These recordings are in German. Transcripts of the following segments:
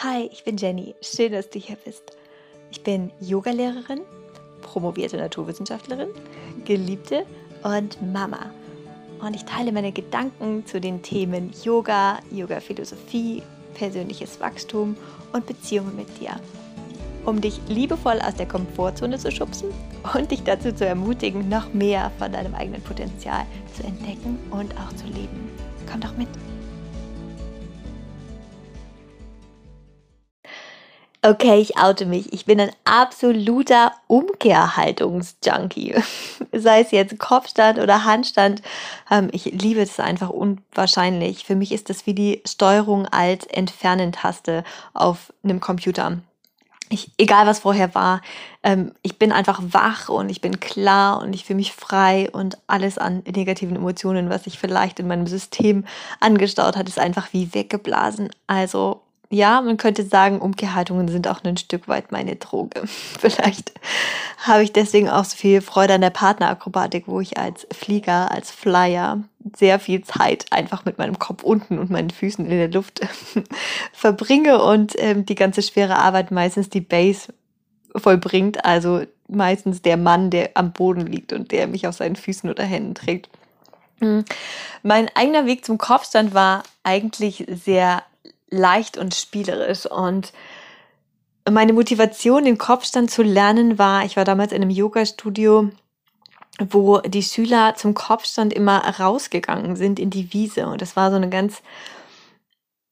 Hi, ich bin Jenny. Schön, dass du hier bist. Ich bin Yogalehrerin, promovierte Naturwissenschaftlerin, Geliebte und Mama. Und ich teile meine Gedanken zu den Themen Yoga, Yoga-Philosophie, persönliches Wachstum und Beziehungen mit dir, um dich liebevoll aus der Komfortzone zu schubsen und dich dazu zu ermutigen, noch mehr von deinem eigenen Potenzial zu entdecken und auch zu leben. Komm doch mit. Okay, ich oute mich. Ich bin ein absoluter Umkehrhaltungsjunkie. Sei es jetzt Kopfstand oder Handstand. Ähm, ich liebe es einfach unwahrscheinlich. Für mich ist das wie die Steuerung als Entfernen-Taste auf einem Computer. Ich, egal was vorher war, ähm, ich bin einfach wach und ich bin klar und ich fühle mich frei und alles an negativen Emotionen, was sich vielleicht in meinem System angestaut hat, ist einfach wie weggeblasen. Also ja, man könnte sagen, Umkehrhaltungen sind auch ein Stück weit meine Droge. Vielleicht habe ich deswegen auch so viel Freude an der Partnerakrobatik, wo ich als Flieger, als Flyer sehr viel Zeit einfach mit meinem Kopf unten und meinen Füßen in der Luft verbringe und ähm, die ganze schwere Arbeit meistens die Base vollbringt. Also meistens der Mann, der am Boden liegt und der mich auf seinen Füßen oder Händen trägt. Hm. Mein eigener Weg zum Kopfstand war eigentlich sehr leicht und spielerisch. Und meine Motivation, den Kopfstand zu lernen, war, ich war damals in einem Yoga-Studio, wo die Schüler zum Kopfstand immer rausgegangen sind in die Wiese. Und das war so eine ganz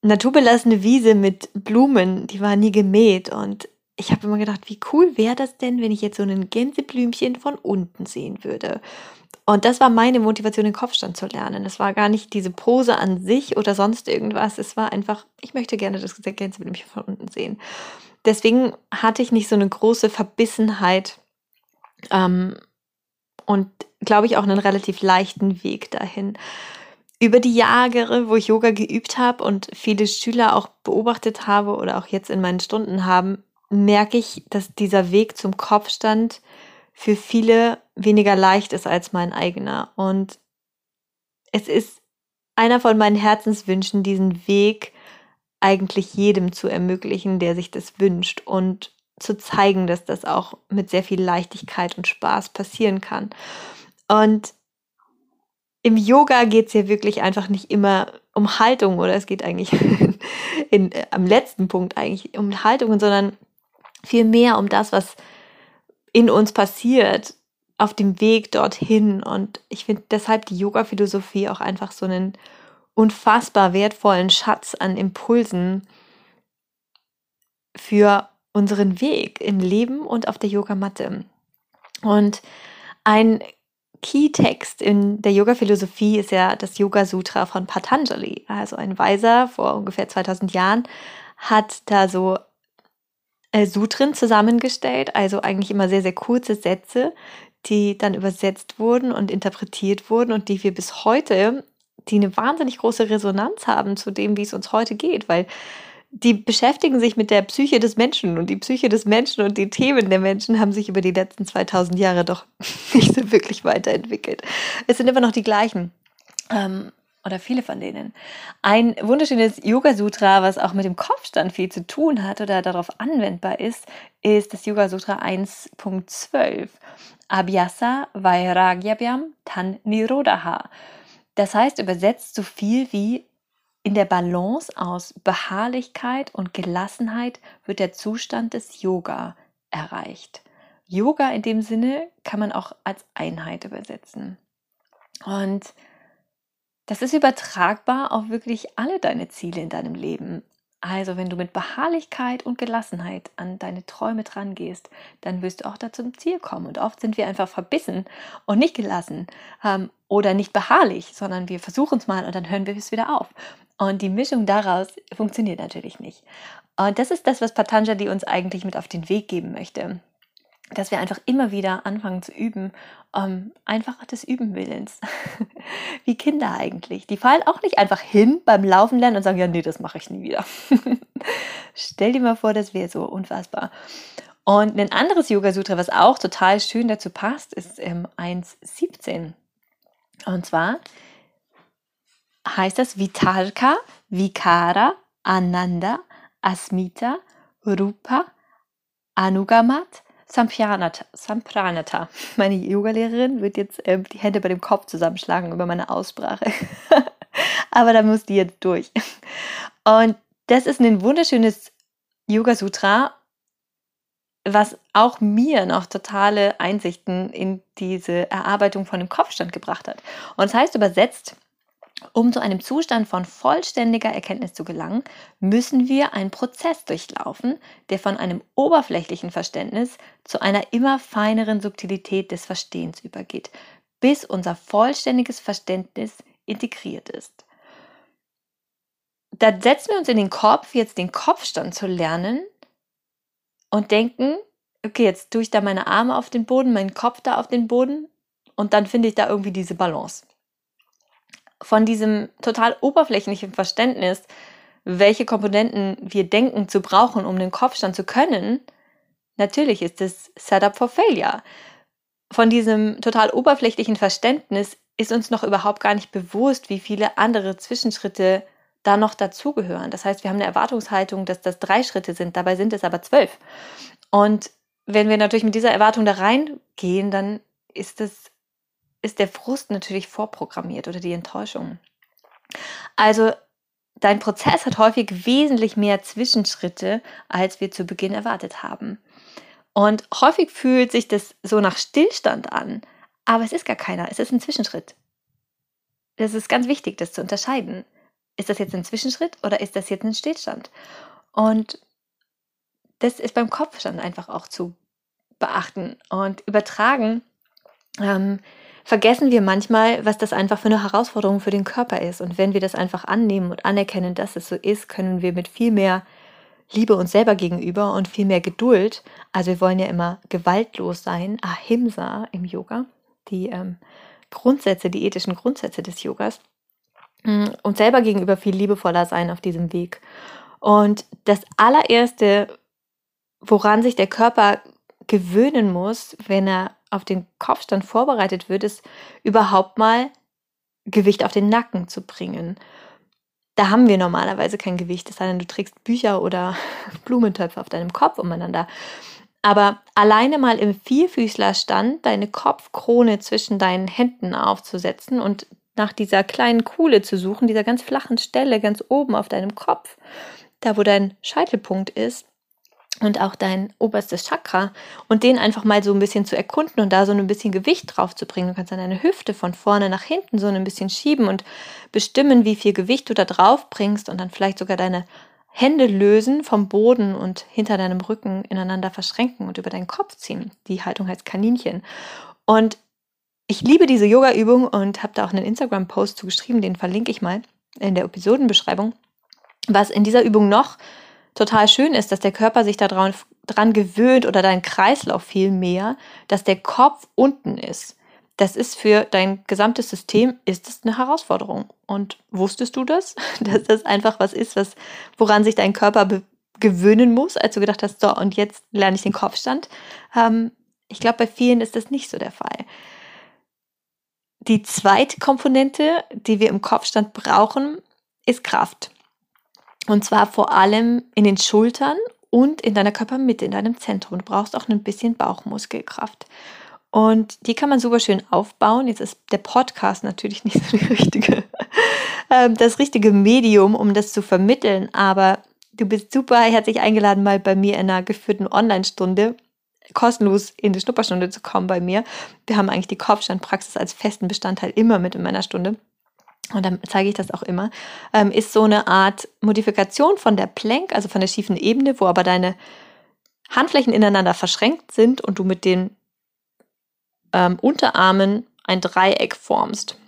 naturbelassene Wiese mit Blumen, die war nie gemäht. Und ich habe immer gedacht, wie cool wäre das denn, wenn ich jetzt so ein Gänseblümchen von unten sehen würde. Und das war meine Motivation, den Kopfstand zu lernen. Das war gar nicht diese Pose an sich oder sonst irgendwas. Es war einfach, ich möchte gerne das Gänseblümchen von unten sehen. Deswegen hatte ich nicht so eine große Verbissenheit ähm, und glaube ich auch einen relativ leichten Weg dahin. Über die Jahre, wo ich Yoga geübt habe und viele Schüler auch beobachtet habe oder auch jetzt in meinen Stunden haben, merke ich, dass dieser Weg zum Kopfstand für viele weniger leicht ist als mein eigener. Und es ist einer von meinen Herzenswünschen, diesen Weg eigentlich jedem zu ermöglichen, der sich das wünscht und zu zeigen, dass das auch mit sehr viel Leichtigkeit und Spaß passieren kann. Und im Yoga geht es ja wirklich einfach nicht immer um Haltung oder es geht eigentlich in, äh, am letzten Punkt eigentlich um Haltungen, sondern viel mehr um das, was in uns passiert auf dem Weg dorthin. Und ich finde deshalb die Yoga-Philosophie auch einfach so einen unfassbar wertvollen Schatz an Impulsen für unseren Weg im Leben und auf der Yogamatte. Und ein Key-Text in der Yoga-Philosophie ist ja das Yoga-Sutra von Patanjali. Also ein Weiser vor ungefähr 2000 Jahren hat da so Sutren zusammengestellt, also eigentlich immer sehr, sehr kurze Sätze, die dann übersetzt wurden und interpretiert wurden und die wir bis heute, die eine wahnsinnig große Resonanz haben zu dem, wie es uns heute geht, weil die beschäftigen sich mit der Psyche des Menschen und die Psyche des Menschen und die Themen der Menschen haben sich über die letzten 2000 Jahre doch nicht so wirklich weiterentwickelt. Es sind immer noch die gleichen. Ähm, oder viele von denen. Ein wunderschönes Yoga-Sutra, was auch mit dem Kopfstand viel zu tun hat oder darauf anwendbar ist, ist das Yoga-Sutra 1.12. Abhyasa Vairagyabhyam Tan Nirodha. Das heißt übersetzt so viel wie in der Balance aus Beharrlichkeit und Gelassenheit wird der Zustand des Yoga erreicht. Yoga in dem Sinne kann man auch als Einheit übersetzen. Und das ist übertragbar auf wirklich alle deine Ziele in deinem Leben. Also wenn du mit Beharrlichkeit und Gelassenheit an deine Träume dran gehst, dann wirst du auch da zum Ziel kommen. Und oft sind wir einfach verbissen und nicht gelassen ähm, oder nicht beharrlich, sondern wir versuchen es mal und dann hören wir es wieder auf. Und die Mischung daraus funktioniert natürlich nicht. Und das ist das, was Patanjali uns eigentlich mit auf den Weg geben möchte dass wir einfach immer wieder anfangen zu üben, ähm, einfach des Üben Willens. Wie Kinder eigentlich. Die fallen auch nicht einfach hin beim Laufen lernen und sagen, ja, nee, das mache ich nie wieder. Stell dir mal vor, das wäre so unfassbar. Und ein anderes Yoga-Sutra, was auch total schön dazu passt, ist ähm, 1.17. Und zwar heißt das Vitarka, Vikara, Ananda, Asmita, Rupa, Anugamat, Sampranata. Sampranata. Meine Yogalehrerin wird jetzt äh, die Hände bei dem Kopf zusammenschlagen über meine Aussprache. Aber da muss die jetzt durch. Und das ist ein wunderschönes Yoga Sutra, was auch mir noch totale Einsichten in diese Erarbeitung von dem Kopfstand gebracht hat. Und das heißt übersetzt, um zu einem Zustand von vollständiger Erkenntnis zu gelangen, müssen wir einen Prozess durchlaufen, der von einem oberflächlichen Verständnis zu einer immer feineren Subtilität des Verstehens übergeht, bis unser vollständiges Verständnis integriert ist. Da setzen wir uns in den Kopf, jetzt den Kopfstand zu lernen und denken, okay, jetzt tue ich da meine Arme auf den Boden, meinen Kopf da auf den Boden und dann finde ich da irgendwie diese Balance von diesem total oberflächlichen Verständnis, welche Komponenten wir denken zu brauchen, um den Kopfstand zu können, natürlich ist es Setup for Failure. Von diesem total oberflächlichen Verständnis ist uns noch überhaupt gar nicht bewusst, wie viele andere Zwischenschritte da noch dazugehören. Das heißt, wir haben eine Erwartungshaltung, dass das drei Schritte sind, dabei sind es aber zwölf. Und wenn wir natürlich mit dieser Erwartung da reingehen, dann ist es ist der Frust natürlich vorprogrammiert oder die Enttäuschung. Also dein Prozess hat häufig wesentlich mehr Zwischenschritte, als wir zu Beginn erwartet haben. Und häufig fühlt sich das so nach Stillstand an, aber es ist gar keiner, es ist ein Zwischenschritt. Das ist ganz wichtig, das zu unterscheiden. Ist das jetzt ein Zwischenschritt oder ist das jetzt ein Stillstand? Und das ist beim Kopfstand einfach auch zu beachten und übertragen. Ähm, vergessen wir manchmal, was das einfach für eine Herausforderung für den Körper ist. Und wenn wir das einfach annehmen und anerkennen, dass es so ist, können wir mit viel mehr Liebe uns selber gegenüber und viel mehr Geduld, also wir wollen ja immer gewaltlos sein, Ahimsa im Yoga, die ähm, Grundsätze, die ethischen Grundsätze des Yogas, mm, uns selber gegenüber viel liebevoller sein auf diesem Weg. Und das allererste, woran sich der Körper gewöhnen muss, wenn er auf den Kopfstand vorbereitet wird, ist überhaupt mal Gewicht auf den Nacken zu bringen. Da haben wir normalerweise kein Gewicht, es sei denn, du trägst Bücher oder Blumentöpfe auf deinem Kopf umeinander. Aber alleine mal im Vierfüßlerstand deine Kopfkrone zwischen deinen Händen aufzusetzen und nach dieser kleinen Kuhle zu suchen, dieser ganz flachen Stelle ganz oben auf deinem Kopf, da wo dein Scheitelpunkt ist, und auch dein oberstes Chakra und den einfach mal so ein bisschen zu erkunden und da so ein bisschen Gewicht drauf zu bringen. Du kannst dann deine Hüfte von vorne nach hinten so ein bisschen schieben und bestimmen, wie viel Gewicht du da drauf bringst und dann vielleicht sogar deine Hände lösen vom Boden und hinter deinem Rücken ineinander verschränken und über deinen Kopf ziehen. Die Haltung heißt Kaninchen. Und ich liebe diese Yoga-Übung und habe da auch einen Instagram-Post zu geschrieben, den verlinke ich mal in der Episodenbeschreibung. Was in dieser Übung noch total schön ist, dass der Körper sich daran dran gewöhnt oder dein Kreislauf viel mehr, dass der Kopf unten ist. Das ist für dein gesamtes System ist es eine Herausforderung. Und wusstest du das, dass das einfach was ist, was woran sich dein Körper gewöhnen muss, als du gedacht hast, so und jetzt lerne ich den Kopfstand? Ähm, ich glaube, bei vielen ist das nicht so der Fall. Die zweite Komponente, die wir im Kopfstand brauchen, ist Kraft. Und zwar vor allem in den Schultern und in deiner Körpermitte, in deinem Zentrum. Du brauchst auch ein bisschen Bauchmuskelkraft. Und die kann man super schön aufbauen. Jetzt ist der Podcast natürlich nicht so die richtige, ähm, das richtige Medium, um das zu vermitteln. Aber du bist super herzlich eingeladen, mal bei mir in einer geführten Online-Stunde kostenlos in die Schnupperstunde zu kommen bei mir. Wir haben eigentlich die Kopfstandpraxis als festen Bestandteil immer mit in meiner Stunde und dann zeige ich das auch immer, ähm, ist so eine Art Modifikation von der Plank, also von der schiefen Ebene, wo aber deine Handflächen ineinander verschränkt sind und du mit den ähm, Unterarmen ein Dreieck formst.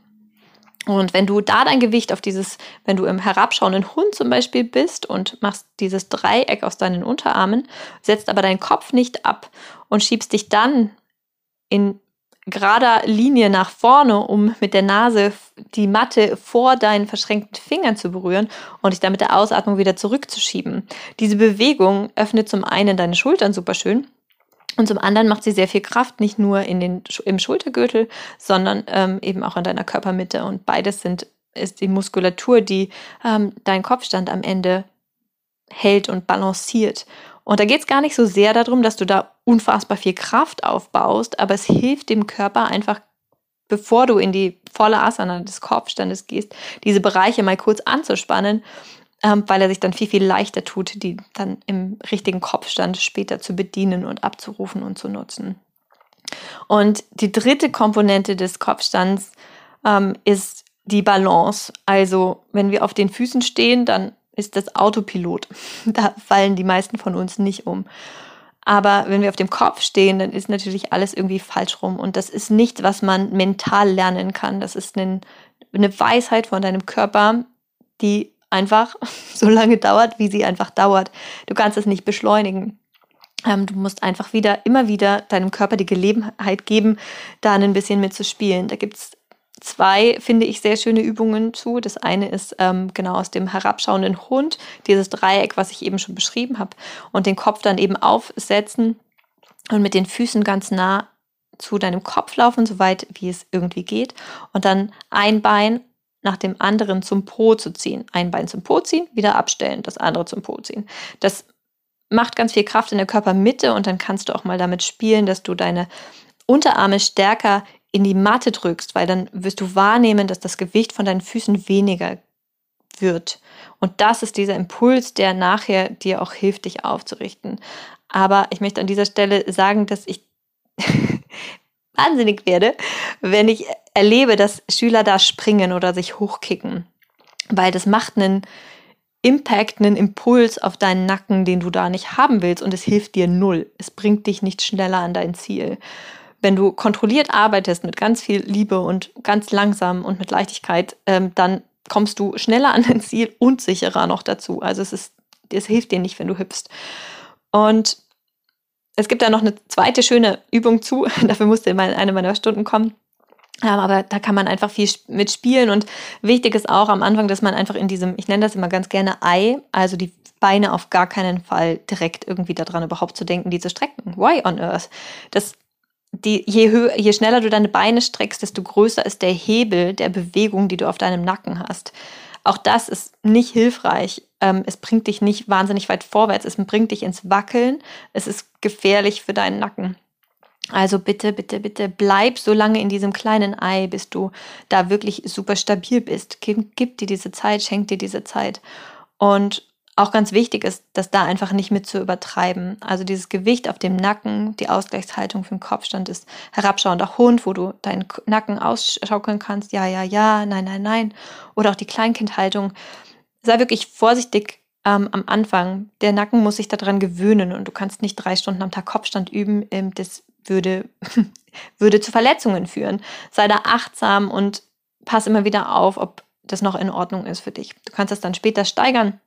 Und wenn du da dein Gewicht auf dieses, wenn du im herabschauenden Hund zum Beispiel bist und machst dieses Dreieck aus deinen Unterarmen, setzt aber deinen Kopf nicht ab und schiebst dich dann in gerader Linie nach vorne, um mit der Nase die Matte vor deinen verschränkten Fingern zu berühren und dich dann mit der Ausatmung wieder zurückzuschieben. Diese Bewegung öffnet zum einen deine Schultern super schön und zum anderen macht sie sehr viel Kraft, nicht nur in den, im Schultergürtel, sondern ähm, eben auch in deiner Körpermitte. Und beides sind, ist die Muskulatur, die ähm, deinen Kopfstand am Ende hält und balanciert. Und da geht es gar nicht so sehr darum, dass du da unfassbar viel Kraft aufbaust, aber es hilft dem Körper einfach, bevor du in die volle Asana des Kopfstandes gehst, diese Bereiche mal kurz anzuspannen, ähm, weil er sich dann viel, viel leichter tut, die dann im richtigen Kopfstand später zu bedienen und abzurufen und zu nutzen. Und die dritte Komponente des Kopfstands ähm, ist die Balance. Also wenn wir auf den Füßen stehen, dann ist das Autopilot. Da fallen die meisten von uns nicht um. Aber wenn wir auf dem Kopf stehen, dann ist natürlich alles irgendwie falsch rum. Und das ist nicht, was man mental lernen kann. Das ist eine, eine Weisheit von deinem Körper, die einfach so lange dauert, wie sie einfach dauert. Du kannst es nicht beschleunigen. Ähm, du musst einfach wieder, immer wieder deinem Körper die Gelegenheit geben, da ein bisschen mitzuspielen. Da gibt es zwei, finde ich, sehr schöne Übungen zu. Das eine ist ähm, genau aus dem herabschauenden Hund, dieses Dreieck, was ich eben schon beschrieben habe, und den Kopf dann eben aufsetzen und mit den Füßen ganz nah zu deinem Kopf laufen, soweit wie es irgendwie geht, und dann ein Bein nach dem anderen zum Po zu ziehen. Ein Bein zum Po ziehen, wieder abstellen, das andere zum Po ziehen. Das macht ganz viel Kraft in der Körpermitte und dann kannst du auch mal damit spielen, dass du deine Unterarme stärker in die Matte drückst, weil dann wirst du wahrnehmen, dass das Gewicht von deinen Füßen weniger wird. Und das ist dieser Impuls, der nachher dir auch hilft, dich aufzurichten. Aber ich möchte an dieser Stelle sagen, dass ich wahnsinnig werde, wenn ich erlebe, dass Schüler da springen oder sich hochkicken. Weil das macht einen Impact, einen Impuls auf deinen Nacken, den du da nicht haben willst und es hilft dir null. Es bringt dich nicht schneller an dein Ziel wenn du kontrolliert arbeitest mit ganz viel Liebe und ganz langsam und mit Leichtigkeit, ähm, dann kommst du schneller an dein Ziel und sicherer noch dazu. Also es ist, es hilft dir nicht, wenn du hüpfst. Und es gibt da noch eine zweite schöne Übung zu. Dafür musste mal eine meiner Stunden kommen. Ähm, aber da kann man einfach viel mitspielen und wichtig ist auch am Anfang, dass man einfach in diesem, ich nenne das immer ganz gerne Ei, also die Beine auf gar keinen Fall direkt irgendwie daran überhaupt zu denken, die zu strecken. Why on earth? Das die, je, höher, je schneller du deine Beine streckst, desto größer ist der Hebel der Bewegung, die du auf deinem Nacken hast. Auch das ist nicht hilfreich. Ähm, es bringt dich nicht wahnsinnig weit vorwärts. Es bringt dich ins Wackeln. Es ist gefährlich für deinen Nacken. Also bitte, bitte, bitte bleib so lange in diesem kleinen Ei, bis du da wirklich super stabil bist. Gib, gib dir diese Zeit, schenk dir diese Zeit. Und auch ganz wichtig ist, das da einfach nicht mit zu übertreiben. Also dieses Gewicht auf dem Nacken, die Ausgleichshaltung für den Kopfstand ist herabschauender Hund, wo du deinen Nacken ausschaukeln kannst. Ja, ja, ja, nein, nein, nein. Oder auch die Kleinkindhaltung. Sei wirklich vorsichtig ähm, am Anfang. Der Nacken muss sich daran gewöhnen und du kannst nicht drei Stunden am Tag Kopfstand üben. Ähm, das würde, würde zu Verletzungen führen. Sei da achtsam und pass immer wieder auf, ob das noch in Ordnung ist für dich. Du kannst das dann später steigern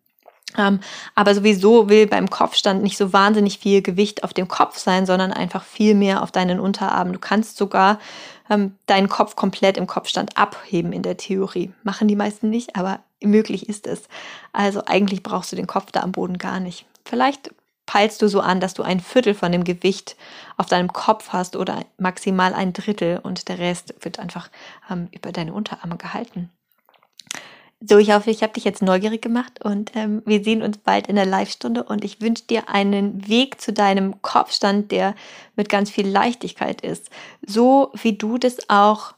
aber sowieso will beim Kopfstand nicht so wahnsinnig viel Gewicht auf dem Kopf sein, sondern einfach viel mehr auf deinen Unterarmen. Du kannst sogar ähm, deinen Kopf komplett im Kopfstand abheben in der Theorie. Machen die meisten nicht, aber möglich ist es. Also eigentlich brauchst du den Kopf da am Boden gar nicht. Vielleicht peilst du so an, dass du ein Viertel von dem Gewicht auf deinem Kopf hast oder maximal ein Drittel und der Rest wird einfach ähm, über deine Unterarme gehalten. So, ich hoffe, ich habe dich jetzt neugierig gemacht und ähm, wir sehen uns bald in der Live-Stunde und ich wünsche dir einen Weg zu deinem Kopfstand, der mit ganz viel Leichtigkeit ist. So wie du das auch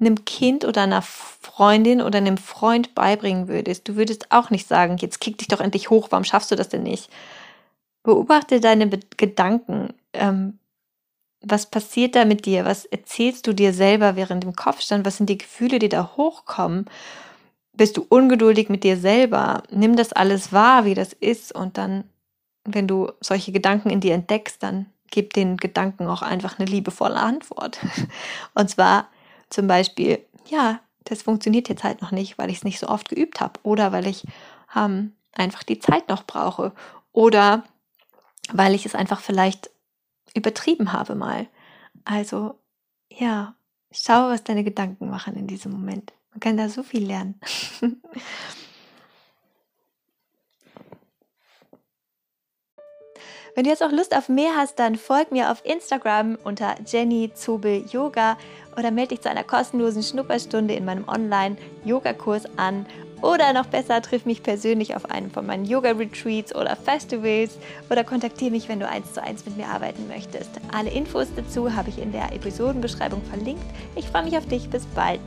einem Kind oder einer Freundin oder einem Freund beibringen würdest. Du würdest auch nicht sagen, jetzt kick dich doch endlich hoch, warum schaffst du das denn nicht? Beobachte deine Be Gedanken. Ähm, was passiert da mit dir? Was erzählst du dir selber während dem Kopfstand? Was sind die Gefühle, die da hochkommen? Bist du ungeduldig mit dir selber. Nimm das alles wahr, wie das ist und dann, wenn du solche Gedanken in dir entdeckst, dann gib den Gedanken auch einfach eine liebevolle Antwort. Und zwar zum Beispiel, ja, das funktioniert jetzt halt noch nicht, weil ich es nicht so oft geübt habe oder weil ich ähm, einfach die Zeit noch brauche oder weil ich es einfach vielleicht übertrieben habe mal. Also ja, schau, was deine Gedanken machen in diesem Moment. Man kann da so viel lernen. Wenn du jetzt auch Lust auf mehr hast, dann folg mir auf Instagram unter Jenny Zobel Yoga oder melde dich zu einer kostenlosen Schnupperstunde in meinem Online-Yoga-Kurs an Oder noch besser, triff mich persönlich auf einem von meinen Yoga-Retreats oder Festivals oder kontaktiere mich, wenn du eins zu eins mit mir arbeiten möchtest. Alle Infos dazu habe ich in der Episodenbeschreibung verlinkt. Ich freue mich auf dich. Bis bald.